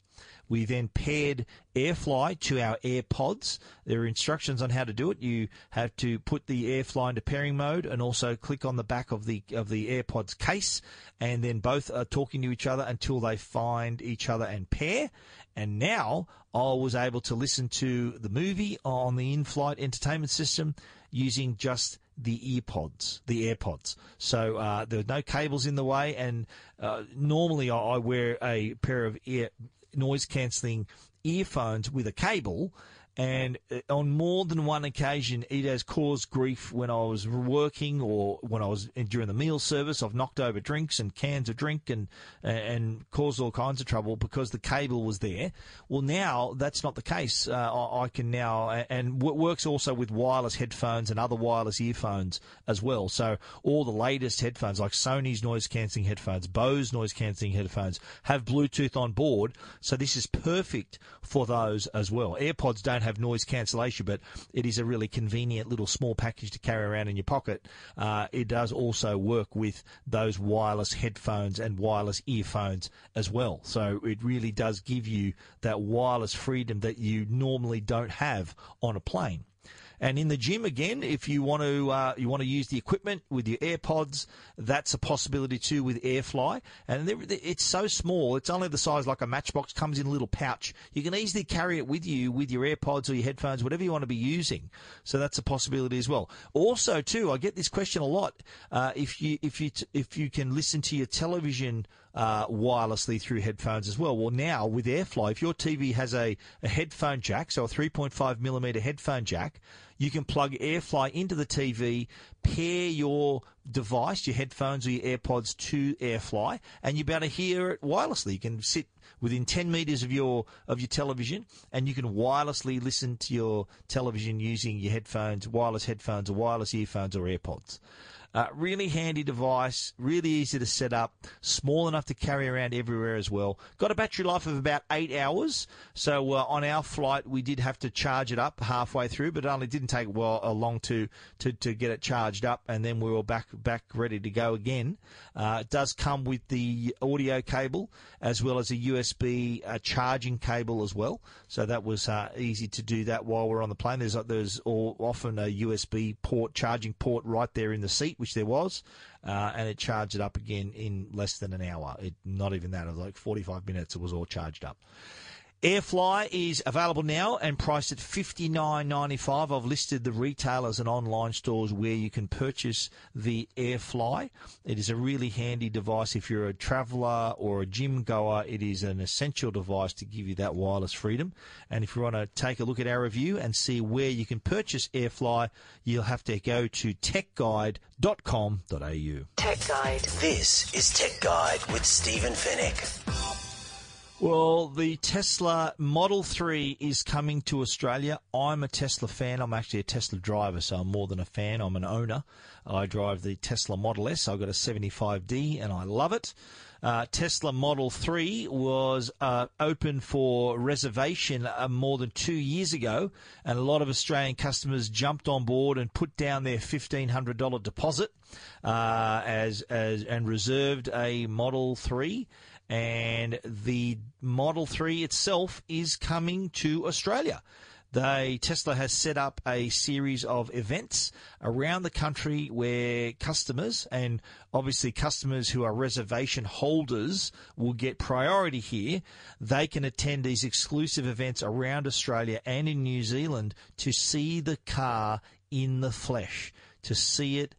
We then paired AirFly to our AirPods. There are instructions on how to do it. You have to put the AirFly into pairing mode and also click on the back of the of the AirPods case, and then both are talking to each other until they find each other and pair. And now I was able to listen to the movie on the in-flight entertainment system using just the earpods, the AirPods. So uh, there are no cables in the way, and uh, normally I wear a pair of ear noise cancelling earphones with a cable. And uh, on more than one occasion, it has caused grief when I was working or when I was during the meal service. I've knocked over drinks and cans of drink and and caused all kinds of trouble because the cable was there. Well, now that's not the case. Uh, I, I, can now and works also with wireless headphones and other wireless earphones as well. So all the latest headphones, like Sony's noise cancelling headphones, Bose noise cancelling headphones, have Bluetooth on board. So this is perfect for those as well. AirPods don't don't have noise cancellation, but it is a really convenient little small package to carry around in your pocket. Uh, it does also work with those wireless headphones and wireless earphones as well. So it really does give you that wireless freedom that you normally don't have on a plane. And in the gym again, if you want to uh, you want to use the equipment with your AirPods, that's a possibility too with AirFly. And it's so small; it's only the size like a matchbox. Comes in a little pouch. You can easily carry it with you with your AirPods or your headphones, whatever you want to be using. So that's a possibility as well. Also, too, I get this question a lot. Uh, if you if you if you can listen to your television uh, wirelessly through headphones as well. Well, now with AirFly, if your TV has a, a headphone jack, so a 3.5 millimeter headphone jack, you can plug AirFly into the TV, pair your device, your headphones or your AirPods to AirFly, and you'll be able to hear it wirelessly. You can sit within 10 meters of your of your television, and you can wirelessly listen to your television using your headphones, wireless headphones, or wireless earphones or AirPods. Uh, really handy device, really easy to set up, small enough to carry around everywhere as well. Got a battery life of about eight hours. So uh, on our flight, we did have to charge it up halfway through, but it only didn't take well uh, long to, to, to get it charged up, and then we were back back ready to go again. Uh, it does come with the audio cable as well as a USB uh, charging cable as well. So that was easy to do that while we're on the plane. There's there's all, often a USB port charging port right there in the seat, which there was, uh, and it charged it up again in less than an hour. It, not even that. It was like 45 minutes. It was all charged up. Airfly is available now and priced at fifty nine ninety five. I've listed the retailers and online stores where you can purchase the Airfly. It is a really handy device if you're a traveller or a gym goer. It is an essential device to give you that wireless freedom. And if you want to take a look at our review and see where you can purchase Airfly, you'll have to go to techguide.com.au. Tech Guide. This is Tech Guide with Stephen Fenech. Well, the Tesla Model 3 is coming to Australia. I'm a Tesla fan. I'm actually a Tesla driver, so I'm more than a fan. I'm an owner. I drive the Tesla Model S. I've got a 75D and I love it. Uh, Tesla Model 3 was uh, open for reservation uh, more than two years ago, and a lot of Australian customers jumped on board and put down their $1,500 deposit uh, as, as and reserved a Model 3 and the Model 3 itself is coming to Australia. They, Tesla has set up a series of events around the country where customers, and obviously customers who are reservation holders, will get priority here. They can attend these exclusive events around Australia and in New Zealand to see the car in the flesh, to see it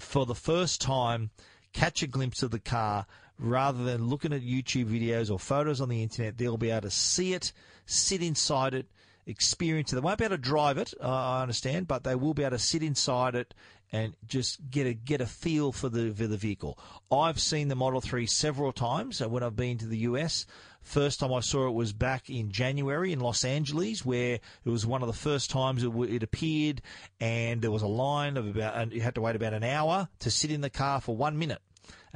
for the first time, catch a glimpse of the car rather than looking at YouTube videos or photos on the internet. They'll be able to see it, sit inside it, experience it. They won't be able to drive it, uh, I understand, but they will be able to sit inside it and just get a get a feel for the for the vehicle. I've seen the Model 3 several times when I've been to the US. First time I saw it was back in January in Los Angeles, where it was one of the first times it, it appeared, and there was a line of about, and you had to wait about an hour to sit in the car for one minute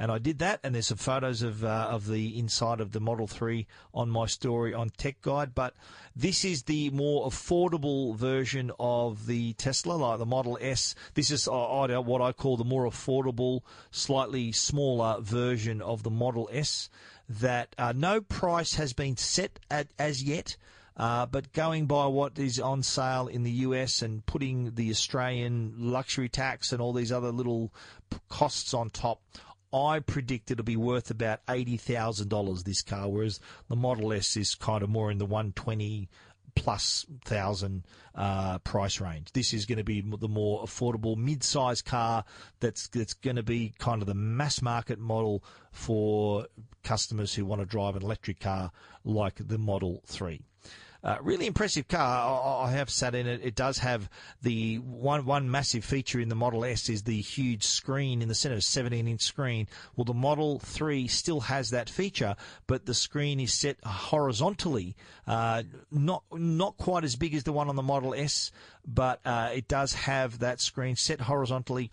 and I did that. And there's some photos of uh, of the inside of the Model Three on my story on Tech Guide. But this is the more affordable version of the Tesla, like the Model S. This is uh, what I call the more affordable, slightly smaller version of the Model S. That uh, no price has been set at as yet. Uh, but going by what is on sale in the US and putting the Australian luxury tax and all these other little costs on top, I predict it'll be worth about eighty thousand dollars. This car, whereas the Model S is kind of more in the one twenty plus thousand uh, price range. This is going to be the more affordable mid-size car that's that's going to be kind of the mass market model for customers who want to drive an electric car like the Model Three. Uh, really impressive car. I, have sat in it. It does have the one one massive feature in the Model S is the huge screen in the center, 17 inch screen. Well, the Model 3 still has that feature, but the screen is set horizontally, uh, not not quite as big as the one on the Model S, but uh, it does have that screen set horizontally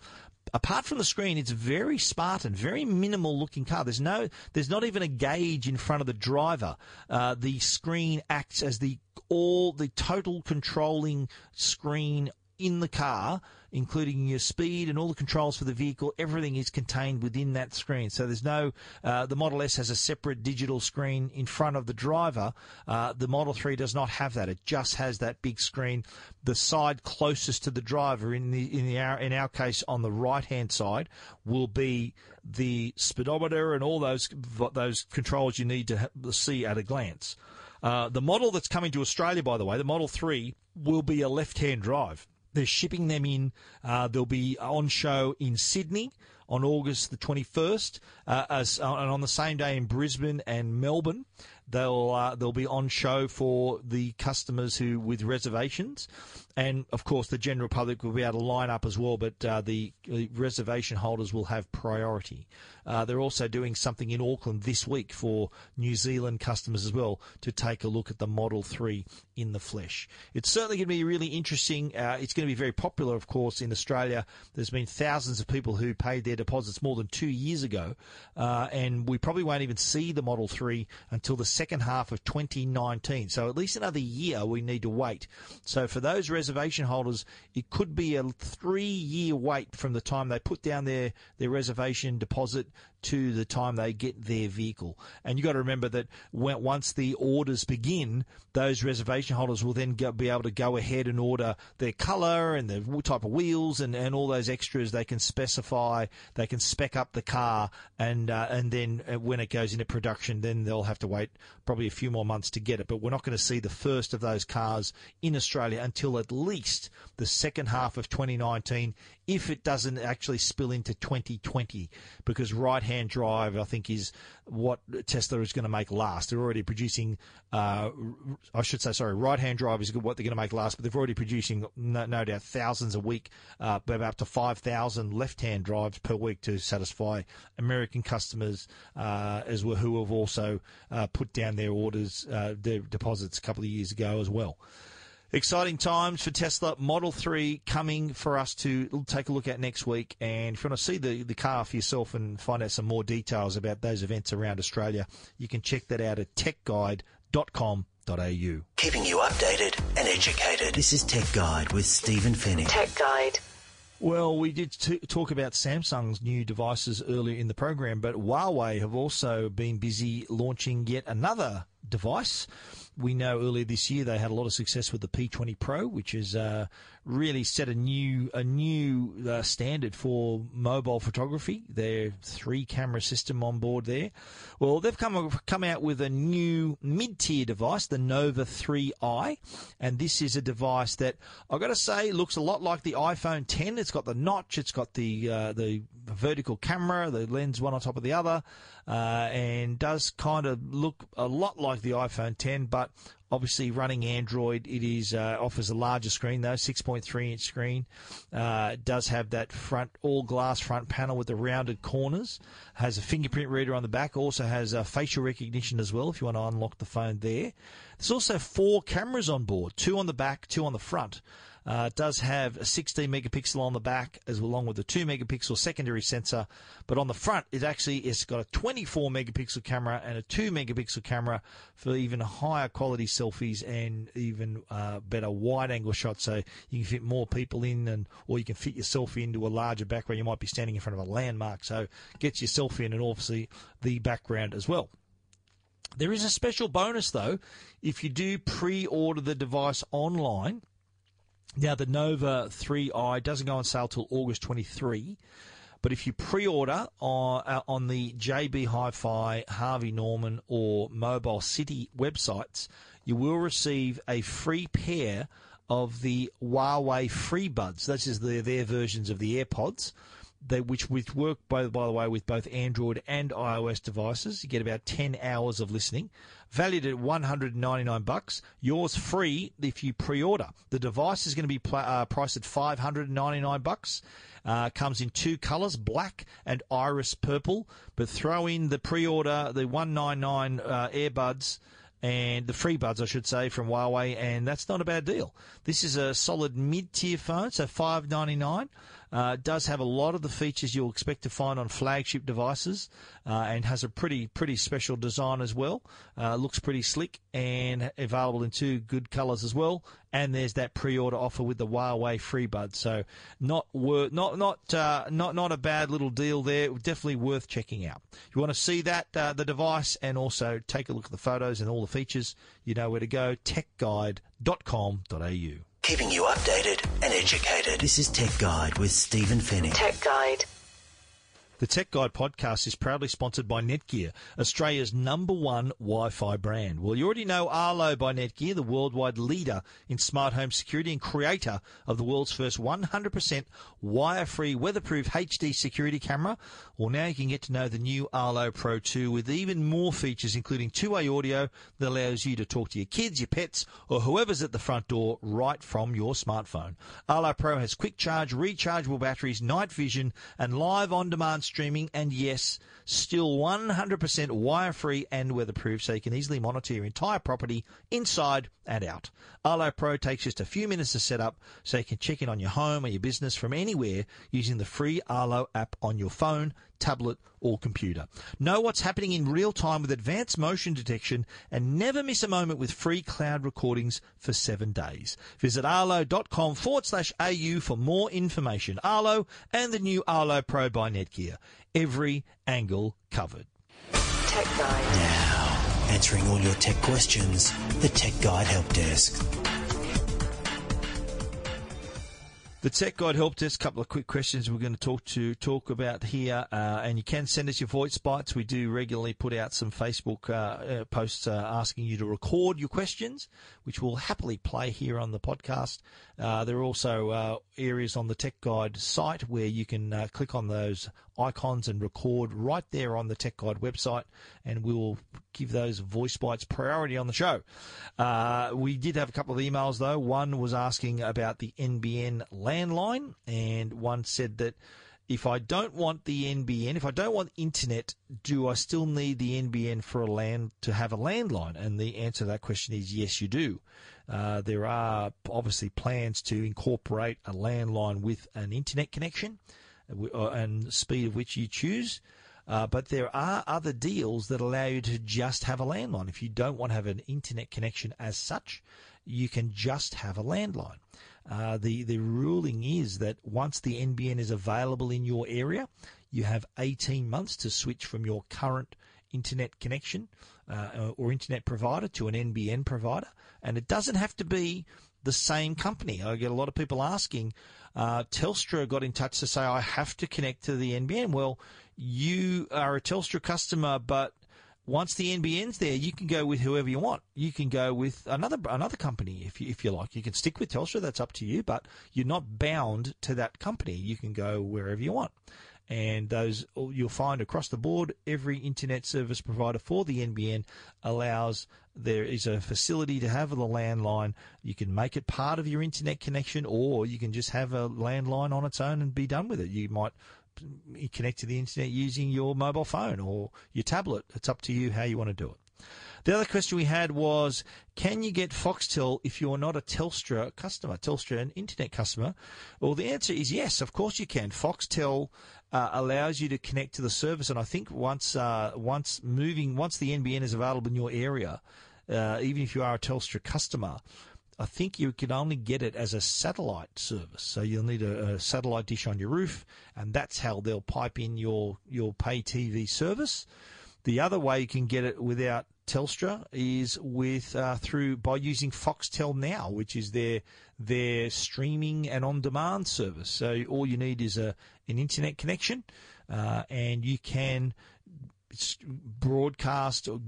apart from the screen, it's very Spartan, very minimal looking car. There's no, there's not even a gauge in front of the driver. Uh, the screen acts as the all the total controlling screen in the car including your speed and all the controls for the vehicle. Everything is contained within that screen. So there's no, uh, the Model S has a separate digital screen in front of the driver. Uh, the Model 3 does not have that. It just has that big screen. The side closest to the driver, in the in the in our case on the right hand side, will be the speedometer and all those those controls you need to see at a glance. Uh, the model that's coming to Australia, by the way, the Model 3, will be a left hand drive. They're shipping them in. Uh, they'll be on show in Sydney on August the 21st, uh, as, uh, and on the same day in Brisbane and Melbourne. They'll uh, they'll be on show for the customers who with reservations, and of course the general public will be able to line up as well. But uh, the, the, reservation holders will have priority. Uh, they're also doing something in Auckland this week for New Zealand customers as well to take a look at the Model Three in the flesh. It's certainly going to be really interesting. Uh, it's going to be very popular, of course, in Australia. There's been thousands of people who paid their deposits more than two years ago, uh, and we probably won't even see the Model Three until the second half of 2019. So at least another year we need to wait. So for those reservation holders, it could be a three year wait from the time they put down their, their reservation deposit to the time they get their vehicle. And you've got to remember that when, once the orders begin, those reservation holders will then go, be able to go ahead and order their colour and the type of wheels and, and all those extras. They can specify, they can spec up the car, and uh, and then uh, when it goes into production, then they'll have to wait probably a few more months to get it. But we're not going to see the first of those cars in Australia until at least the second half of 2019 if it doesn't actually spill into 2020, because right hand drive, I think, is what Tesla is going to make last. They're already producing, uh, I should say, sorry, right hand drive is what they're going to make last, but they're already producing, no, no doubt, thousands a week, uh, up to 5,000 left hand drives per week to satisfy American customers uh, as well, who have also uh, put down their orders, uh, their deposits a couple of years ago as well. Exciting times for Tesla Model 3 coming for us to take a look at next week. And if you want to see the, the car for yourself and find out some more details about those events around Australia, you can check that out at techguide.com. Keeping you updated and educated. This is Tech Guide with Stephen Fenech. Tech Guide. Well, we did t- talk about Samsung's new devices earlier in the program, but Huawei have also been busy launching yet another device we know earlier this year they had a lot of success with the P20 Pro, which has uh, really set a new a new uh, standard for mobile photography. Their three camera system on board there. Well, they've come come out with a new mid tier device, the Nova 3i, and this is a device that I've got to say looks a lot like the iPhone 10. It's got the notch, it's got the uh, the vertical camera, the lens one on top of the other, uh, and does kind of look a lot like the iPhone 10, but Obviously, running Android, it is uh, offers a larger screen though, 6.3 inch screen. Uh, does have that front all glass front panel with the rounded corners. Has a fingerprint reader on the back. Also has uh, facial recognition as well if you want to unlock the phone there. There's also four cameras on board, two on the back, two on the front. Uh, it does have a 16 megapixel on the back, as along with a 2 megapixel secondary sensor. But on the front, it actually it's got a 24 megapixel camera and a 2 megapixel camera for even higher quality selfies and even uh, better wide angle shots. So you can fit more people in, and or you can fit yourself into a larger background. You might be standing in front of a landmark, so gets yourself in, and obviously the background as well. There is a special bonus though if you do pre-order the device online now, the Nova 3i doesn't go on sale till August 23. But if you pre-order on, uh, on the JB Hi-Fi, Harvey Norman, or Mobile City websites, you will receive a free pair of the Huawei FreeBuds. This is the, their versions of the AirPods they, which, which work, by, by the way, with both Android and iOS devices. You get about 10 hours of listening. Valued at 199 bucks. Yours free if you pre-order. The device is going to be pl- uh, priced at 599 bucks. Uh, comes in two colours, black and iris purple. But throw in the pre-order, the 199 uh, earbuds and the free buds, I should say, from Huawei, and that's not a bad deal. This is a solid mid-tier phone, so five ninety nine. Uh, does have a lot of the features you'll expect to find on flagship devices, uh, and has a pretty pretty special design as well. Uh, looks pretty slick and available in two good colours as well. And there's that pre-order offer with the Huawei FreeBuds. So not not not uh, not not a bad little deal there. Definitely worth checking out. You want to see that uh, the device and also take a look at the photos and all the features, you know where to go. TechGuide.com.au keeping you updated and educated. This is Tech Guide with Stephen Fenech. Tech Guide. The Tech Guide podcast is proudly sponsored by Netgear, Australia's number one Wi-Fi brand. Well, you already know Arlo by Netgear, the worldwide leader in smart home security and creator of the world's first 100% wire-free, weatherproof HD security camera. Well, now you can get to know the new Arlo Pro 2 with even more features, including two-way audio that allows you to talk to your kids, your pets, or whoever's at the front door right from your smartphone. Arlo Pro has quick charge, rechargeable batteries, night vision, and live on-demand streaming, and yes, still 100% wire free and weatherproof, so you can easily monitor your entire property inside and out. Arlo Pro takes just a few minutes to set up, so you can check in on your home or your business from anywhere using the free Arlo app on your phone, tablet, or computer. Know what's happening in real time with advanced motion detection and never miss a moment with free cloud recordings for seven days. Visit arlo.com forward slash AU for more information. Arlo and the new Arlo Pro by Netgear. Every angle covered. Tech Guide. Now, answering all your tech questions, the Tech Guide Help Desk. The Tech Guide Help Desk. A couple of quick questions we're going to talk to talk about here, uh, and you can send us your voice bites. We do regularly put out some Facebook uh, uh, posts uh, asking you to record your questions, which we'll happily play here on the podcast. Uh, there are also uh, areas on the Tech Guide site where you can click on those icons and record right there on the Tech Guide website, and we will give those voice bites priority on the show. Uh, we did have a couple of emails though. One was asking about the NBN landline, and one said that if I don't want the NBN, if I don't want internet, do I still need the NBN for a land to have a landline? And the answer to that question is yes, you do. Uh, there are obviously plans to incorporate a landline with an internet connection. Uh, and speed of which you choose. Uh, but there are other deals that allow you to just have a landline. If you don't want to have an internet connection as such, you can just have a landline. Uh, the the ruling is that once the NBN is available in your area, you have 18 months to switch from your current internet connection uh, or internet provider to an NBN provider, and it doesn't have to be the same company. I get a lot of people asking, uh, Telstra got in touch to say, I have to connect to the NBN. Well, you are a Telstra customer, but once the NBN's there, you can go with whoever you want. You can go with another another company if you, if you like. You can stick with Telstra, that's up to you, but you're not bound to that company. You can go wherever you want and those you'll find across the board every internet service provider for the NBN allows there is a facility to have the landline. You can make it part of your internet connection or you can just have a landline on its own and be done with it. You might connect to the internet using your mobile phone or your tablet. It's up to you how you want to do it the other question we had was, can you get Foxtel if you're not a Telstra customer, Telstra an internet customer? Well, the answer is yes, of course you can. Foxtel uh, allows you to connect to the service, and I think once uh, once moving once the NBN is available in your area, uh, even if you are a Telstra customer. I think you can only get it as a satellite service. So you'll need a, a satellite dish on your roof, and that's how they'll pipe in your, your pay TV service. The other way you can get it without Telstra is with uh, through by using Foxtel Now, which is their their streaming and on demand service. So all you need is a an internet connection, uh, and you can broadcast or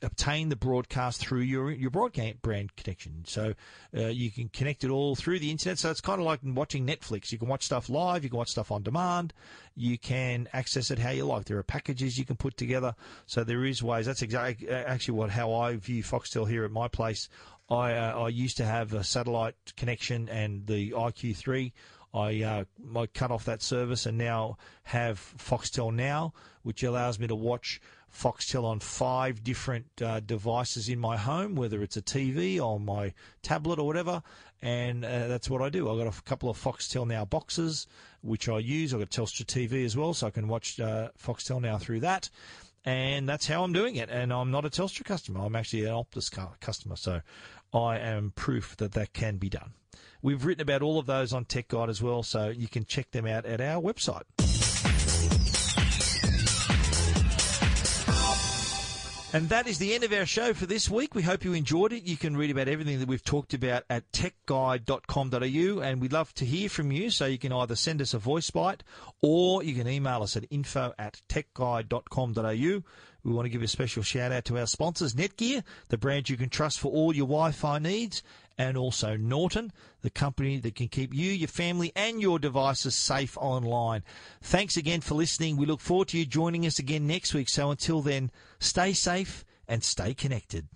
obtain the broadcast through your your broadband connection. So uh, you can connect it all through the internet. So it's kind of like watching Netflix. You can watch stuff live. You can watch stuff on demand. You can access it how you like. There are packages you can put together. So there is ways. That's exactly actually what how I view Foxtel here at my place. I uh, I used to have a satellite connection and the IQ3. I, uh, cut off that service and now have Foxtel Now, which allows me to watch Foxtel on five different uh, devices in my home, whether it's a TV or my tablet or whatever. And uh, that's what I do. I've got a couple of Foxtel Now boxes, which I use. I've got Telstra TV as well, so I can watch uh, Foxtel Now through that. And that's how I'm doing it. And I'm not a Telstra customer. I'm actually an Optus customer. So I am proof that that can be done. We've written about all of those on Tech Guide as well, so you can check them out at our website. And that is the end of our show for this week. We hope you enjoyed it. You can read about everything that we've talked about at techguide.com.au and we'd love to hear from you. So you can either send us a voice bite or you can email us at info at techguide.com.au. We want to give a special shout out to our sponsors, Netgear, the brand you can trust for all your Wi-Fi needs, and also Norton, the company that can keep you, your family, and your devices safe online. Thanks again for listening. We look forward to you joining us again next week. So until then, stay safe and stay connected.